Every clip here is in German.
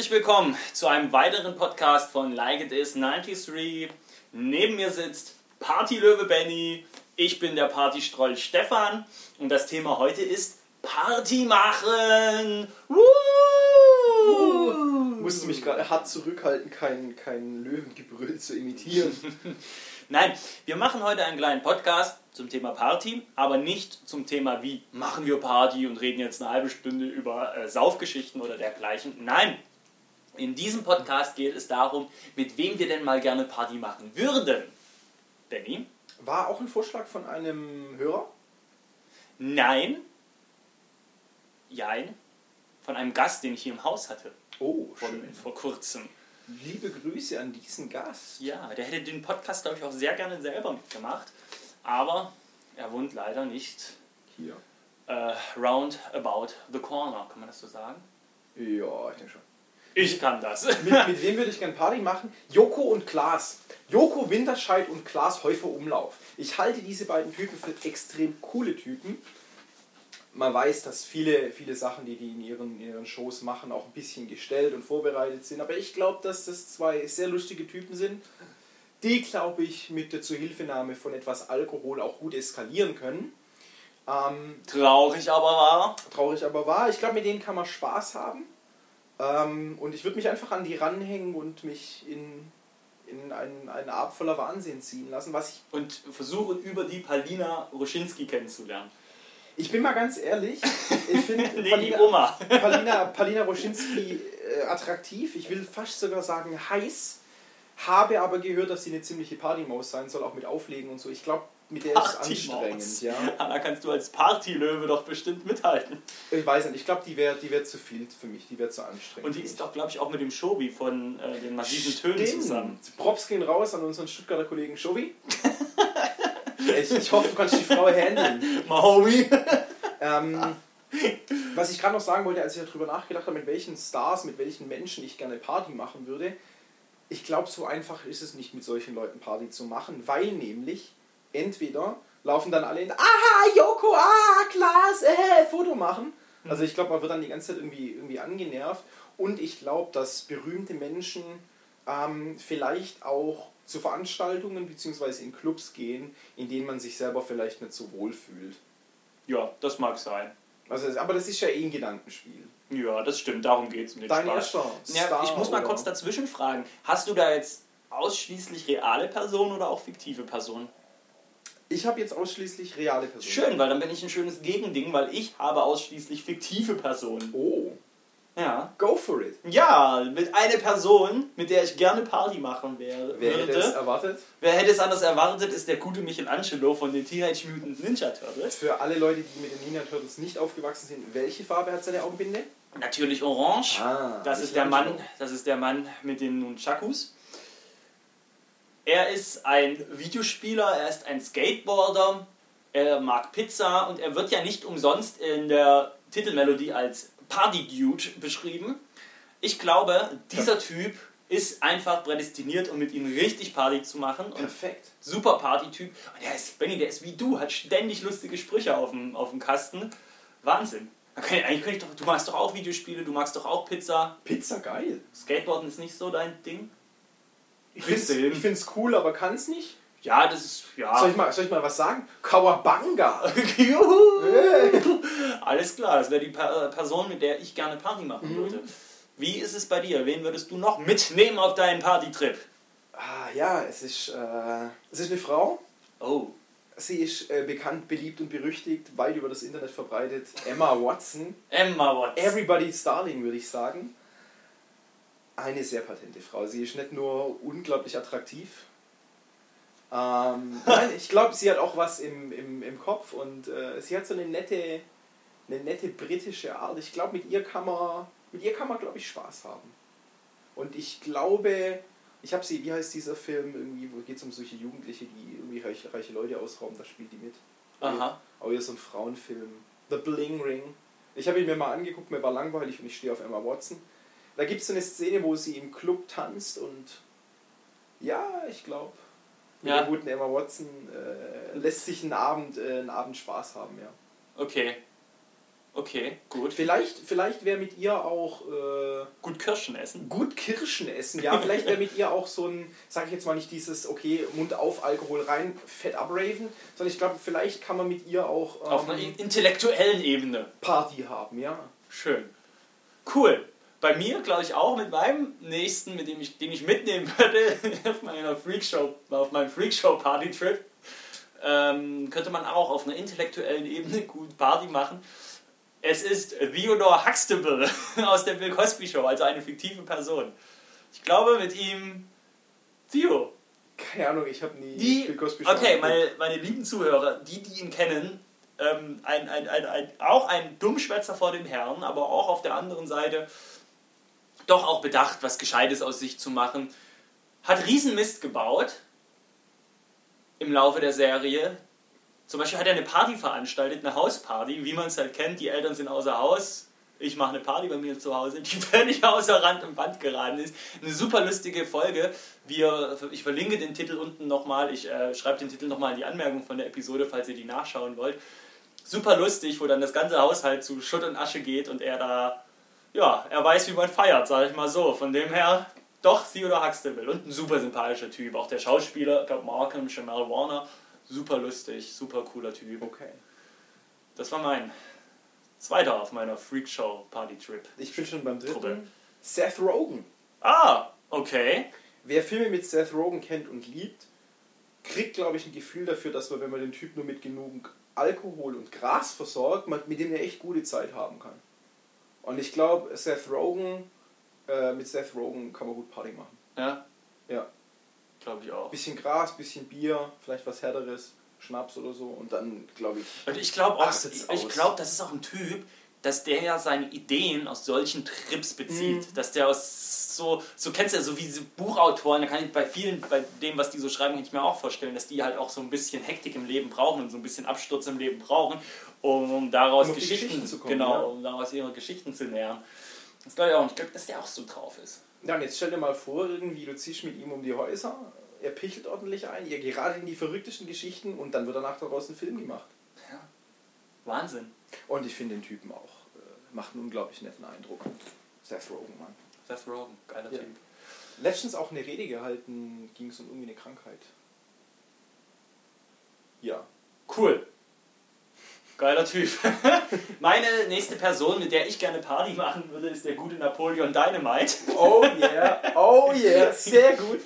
Herzlich willkommen zu einem weiteren Podcast von Like It Is 93. Neben mir sitzt Partylöwe Benny, ich bin der Partystroll Stefan und das Thema heute ist Party machen. Woo! Musste mich gerade hart zurückhalten, kein, kein Löwengebrüll zu imitieren. Nein, wir machen heute einen kleinen Podcast zum Thema Party, aber nicht zum Thema, wie machen wir Party und reden jetzt eine halbe Stunde über äh, Saufgeschichten oder dergleichen. Nein, in diesem Podcast geht es darum, mit wem wir denn mal gerne Party machen würden. Benny? War auch ein Vorschlag von einem Hörer? Nein. Jein. Von einem Gast, den ich hier im Haus hatte. Oh, Von, schön. vor kurzem. Liebe Grüße an diesen Gast. Ja, der hätte den Podcast, glaube ich, auch sehr gerne selber mitgemacht. Aber er wohnt leider nicht Hier. äh, round about the corner, kann man das so sagen? Ja, ich denke schon. Ich kann das. Mit, mit wem würde ich gerne Party machen? Joko und Klaas. Joko Winterscheid und Klaas Häufer Umlauf. Ich halte diese beiden Typen für extrem coole Typen. Man weiß, dass viele, viele Sachen, die die in ihren, in ihren Shows machen, auch ein bisschen gestellt und vorbereitet sind. Aber ich glaube, dass das zwei sehr lustige Typen sind, die, glaube ich, mit der Zuhilfenahme von etwas Alkohol auch gut eskalieren können. Ähm, Traurig aber wahr. traurig aber wahr. Ich glaube, mit denen kann man Spaß haben. Ähm, und ich würde mich einfach an die ranhängen und mich in, in einen, einen Abend voller Wahnsinn ziehen lassen. Was ich, Und versuchen über die Palina Roschinski kennenzulernen. ich bin mal ganz ehrlich, ich finde Nee, Palina. Palina, Palina Roschinski äh, attraktiv. Ich will fast sogar sagen heiß. Habe aber gehört, dass sie eine ziemliche Partymaus sein soll, auch mit Auflegen und so. Ich glaube, mit der ist anstrengend. Ja. Da kannst du als Partylöwe doch bestimmt mithalten. Ich weiß nicht, ich glaube, die wäre die wär zu viel für mich, die wäre zu anstrengend. Und die ist doch, glaube ich, auch mit dem Shobi von äh, den massiven Tönen Stimmt. zusammen. Props gehen raus an unseren Stuttgarter Kollegen Shovi. ich, ich hoffe, du kannst die Frau handeln. Mahomie. Ähm, was ich gerade noch sagen wollte, als ich darüber nachgedacht habe, mit welchen Stars, mit welchen Menschen ich gerne Party machen würde, ich glaube, so einfach ist es nicht, mit solchen Leuten Party zu machen, weil nämlich entweder laufen dann alle in, aha, Joko, ah, Klaas, äh, Foto machen. Also ich glaube, man wird dann die ganze Zeit irgendwie, irgendwie angenervt und ich glaube, dass berühmte Menschen ähm, vielleicht auch zu Veranstaltungen bzw. in Clubs gehen, in denen man sich selber vielleicht nicht so wohl fühlt. Ja, das mag sein. Also, aber das ist ja eh ein Gedankenspiel. Ja, das stimmt, darum geht es um den Dein Spaß. Ja, ich muss mal kurz dazwischen fragen. Hast du da jetzt ausschließlich reale Personen oder auch fiktive Personen? Ich habe jetzt ausschließlich reale Personen. Schön, weil dann bin ich ein schönes Gegending, weil ich habe ausschließlich fiktive Personen. Oh, Ja. go for it. Ja, mit einer Person, mit der ich gerne Party machen wäre, Wer hätte es erwartet? Wer hätte es anders erwartet, ist der gute Michelangelo von den Teenage Mutant Ninja Turtles. Für alle Leute, die mit den Ninja Turtles nicht aufgewachsen sind, welche Farbe hat seine Augenbinde? Natürlich orange. Ah, Das ist der Mann, das ist der Mann mit den Nunchakus. Er ist ein Videospieler, er ist ein Skateboarder, er mag Pizza und er wird ja nicht umsonst in der Titelmelodie als Party Dude beschrieben. Ich glaube, dieser Typ ist einfach prädestiniert, um mit ihm richtig Party zu machen. Und Perfekt. super Party-Typ. Und der ist, Benny, der ist wie du, hat ständig lustige Sprüche auf dem, auf dem Kasten. Wahnsinn. Kann ich- Eigentlich könnte ich doch, du magst doch auch Videospiele, du magst doch auch Pizza. Pizza geil. Skateboarden ist nicht so dein Ding. Ich finde find's cool, aber kann's nicht. Ja, das ist, ja. Soll, ich mal, soll ich mal was sagen? Kawabanga. Juhu. Alles klar, das wäre die äh, Person, mit der ich gerne Party machen Mhm. würde. Wie ist es bei dir? Wen würdest du noch mitnehmen auf deinen Partytrip? Ah ja, es ist, äh, es ist eine Frau. Oh, Sie ist äh, bekannt, beliebt und berüchtigt, weit über das Internet verbreitet. Emma Watson. Emma Watts. Everybody's Darling, würde ich sagen. Eine sehr patente Frau. Sie ist nicht nur unglaublich attraktiv. Ähm, nein, ich glaube, sie hat auch was im, im, im Kopf und äh, sie hat so eine nette, eine nette britische Art. Ich glaube, mit ihr kann man, mit ihr kann man, glaube ich, Spaß haben. Und ich glaube, ich habe sie, wie heißt dieser Film, irgendwie, wo geht es um solche Jugendliche, die irgendwie reiche, reiche Leute ausrauben, da spielt die mit. Aha. Auch hier so ein Frauenfilm. The Bling Ring. Ich habe ihn mir mal angeguckt, mir war langweilig und ich stehe auf Emma Watson. Da gibt es so eine Szene, wo sie im Club tanzt und ja, ich glaube, mit Ja. der guten Emma Watson äh, lässt sich einen Abend, äh, einen Abend Spaß haben, ja. Okay. Okay, gut. Vielleicht, vielleicht wäre mit ihr auch äh, Gut Kirschen essen. gut Kirschen essen. Ja, vielleicht wäre mit ihr auch so ein, sag ich jetzt mal nicht dieses, okay, Mund auf, Alkohol rein, Fett abraven, sondern ich glaube, vielleicht kann man mit ihr auch Auf einer ähm, intellektuellen Ebene. Party haben, ja. Schön. Cool. Bei mir, glaube ich, auch mit meinem nächsten, mit dem ich, den ich mitnehmen würde auf meiner Freakshow, auf meinem Freakshow-Party-Trip, ähm, könnte man auch auf einer intellektuellen Ebene gut Party machen. Es ist Theodore Huxtable aus der Bill Cosby Show, also eine fiktive Person. Ich glaube mit ihm Theo. Keine Ahnung, ich habe nie Die, Bill Cosby Show okay, meine, meine lieben Zuhörer, die, die ihn kennen, ähm, ein, ein, ein, ein, auch ein Dummschwätzer vor dem Herrn, aber auch auf der anderen Seite doch auch bedacht, was Gescheites aus sich zu machen. Hat Riesenmist gebaut im Laufe der Serie. Zum Beispiel hat er eine Party veranstaltet, eine Hausparty, wie man es halt kennt. Die Eltern sind außer Haus. Ich mache eine Party bei mir zu Hause, die völlig außer Rand und Band geraten ist. Eine super lustige Folge. Wir, ich verlinke den Titel unten nochmal. Ich äh, schreibe den Titel nochmal in die Anmerkung von der Episode, falls ihr die nachschauen wollt. Super lustig, wo dann das ganze Haushalt zu Schutt und Asche geht und er da, ja, er weiß, wie man feiert, sage ich mal so. Von dem her, doch Theodore Huxtable und ein super sympathischer Typ. Auch der Schauspieler, ich glaube Markham Jamal Warner, super lustig, super cooler Typ. Okay. Das war mein zweiter auf meiner Freakshow Party Trip. Ich bin schon beim dritten. Truppe. Seth Rogen. Ah, okay. Wer Filme mit Seth Rogen kennt und liebt, kriegt, glaube ich, ein Gefühl dafür, dass man, wenn man den Typ nur mit genug Alkohol und Gras versorgt, man mit dem eine echt gute Zeit haben kann. Und ich glaube, Seth Rogen, äh, mit Seth Rogen kann man gut Party machen. Ja, Ja. glaube ich auch. Bisschen Gras, bisschen Bier, vielleicht was Härteres, Schnaps oder so und dann, glaube ich, Und ich glaube auch, ich aus. glaube, das ist auch ein Typ, dass der ja seine Ideen aus solchen Trips bezieht. Mhm. Dass der aus so, so kennst du ja so wie diese Buchautoren, da kann ich bei vielen, bei dem, was die so schreiben, kann ich mir auch vorstellen, dass die halt auch so ein bisschen Hektik im Leben brauchen und so ein bisschen Absturz im Leben brauchen, um daraus Um auf die Geschichten, Geschichten zu kommen, genau, ja. um daraus ihre Geschichten zu nähern. Das glaube ich auch. Und ich glaube, dass der auch so drauf ist. Ja, und jetzt stell dir mal vor, irgendwie, du ziehst mit ihm um die Häuser, er pichelt ordentlich ein, ihr gerade in die verrücktesten Geschichten und dann wird danach daraus ein Film gemacht. Wahnsinn. Und ich finde den Typen auch, äh, macht einen unglaublich netten Eindruck. Seth Rogen, Mann. Seth Rogen, geiler Ja. Typ. Letztens auch eine Rede gehalten, ging es um irgendwie eine Krankheit. Ja. Cool. Geiler Typ. Meine nächste Person, mit der ich gerne Party machen würde, ist der gute Napoleon Dynamite. Oh yeah, oh yeah, sehr gut,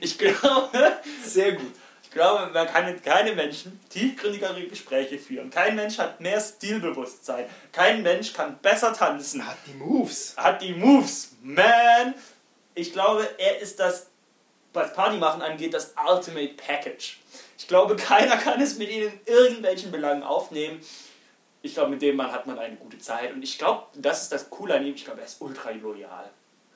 Ich glaube, sehr gut. Ich glaube, man kann mit keinem Menschen tiefgründigere Gespräche führen. Kein Mensch hat mehr Stilbewusstsein. Kein Mensch kann besser tanzen. Hat die Moves. Hat die Moves. Man! Ich glaube, er ist das, was Party machen angeht, das Ultimate Package. Ich glaube, keiner kann es mit ihnen in irgendwelchen Belangen aufnehmen. Ich glaube, mit dem Mann hat man eine gute Zeit. Und ich glaube, das ist das Coole an ihm. Ich glaube, er ist ultra loyal.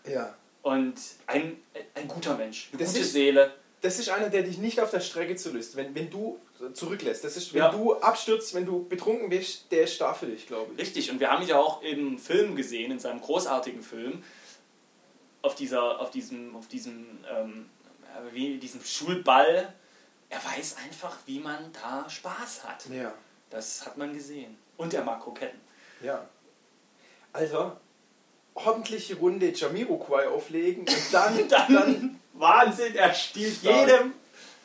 Ja. Und ein, ein guter Mensch. Eine Das gute Seele. Das ist einer, der dich nicht auf der Strecke zulässt, wenn, wenn du zurücklässt. Das ist, wenn Ja. du abstürzt, wenn du betrunken bist, der ist da für dich, glaube ich. Richtig. Und wir haben ihn ja auch im Film gesehen, in seinem großartigen Film. Auf, dieser, auf diesem, auf diesem, ähm, wie, diesem Schulball. Er weiß einfach, wie man da Spaß hat. Ja. Das hat man gesehen. Und er mag Kroketten. Ja. Alter, ordentliche Runde Jamiroquai auflegen und dann, Dann, dann Wahnsinn, er stiehlt Stark. jedem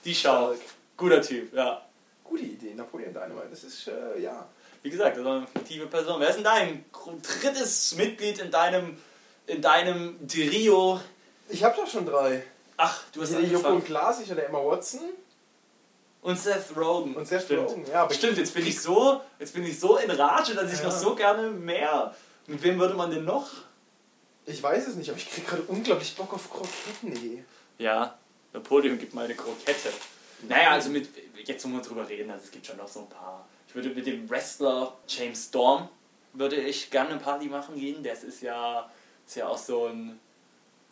die Schau. Stark. Guter Typ, ja. gute Idee, Napoleon Dynamite. Das ist, äh, ja. Wie gesagt, das war eine fiktive Person. Wer ist denn dein drittes Mitglied in deinem, in deinem Trio? Ich habe doch schon drei. Ach, du hast der Joko angefangen. und Klaas, ich hatte Emma Watson Und Seth Rogen. und Seth Stimmt. Rogen. Ja, Stimmt, jetzt bin ich so, jetzt bin ich so in Rage, dass ich Ja. noch so gerne mehr. Mit wem würde man denn noch? Ich weiß es nicht, aber ich krieg gerade unglaublich Bock auf Kroketten. ey. Ja, Napoleon gibt mal eine Krokette. Naja, also mit, jetzt wollen wir drüber reden, also es gibt schon noch so ein paar. Ich würde mit dem Wrestler James Storm, würde ich gerne eine Party machen gehen. Der ist ja, ist ja auch so ein,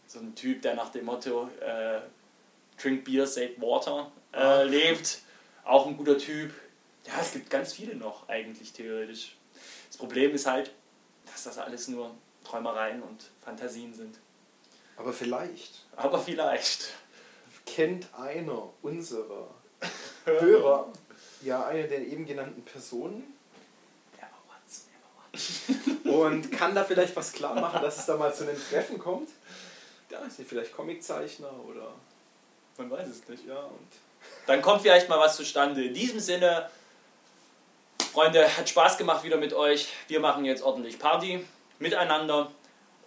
so ein Typ, der nach dem Motto äh, Drink Beer, Save Water äh, Ah. lebt. Auch ein guter Typ. Ja, es gibt ganz viele noch, eigentlich theoretisch. Das Problem ist halt, dass das alles nur Träumereien und Fantasien sind. Aber vielleicht Aber vielleicht. kennt einer unserer Hörer ja eine der eben genannten Personen. Und kann da vielleicht was klar machen, dass es da mal zu einem Treffen kommt. Ja, ist nicht vielleicht Comiczeichner oder. Man weiß es nicht. Ja, und. Dann kommt vielleicht mal was zustande. In diesem Sinne, Freunde, hat Spaß gemacht wieder mit euch. Wir machen jetzt ordentlich Party miteinander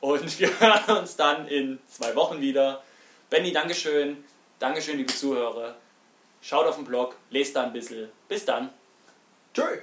und wir hören uns dann in zwei Wochen wieder. Benny, Dankeschön. Dankeschön, liebe Zuhörer. Schaut auf den Blog, lest da ein bisschen. Bis dann. Tschö!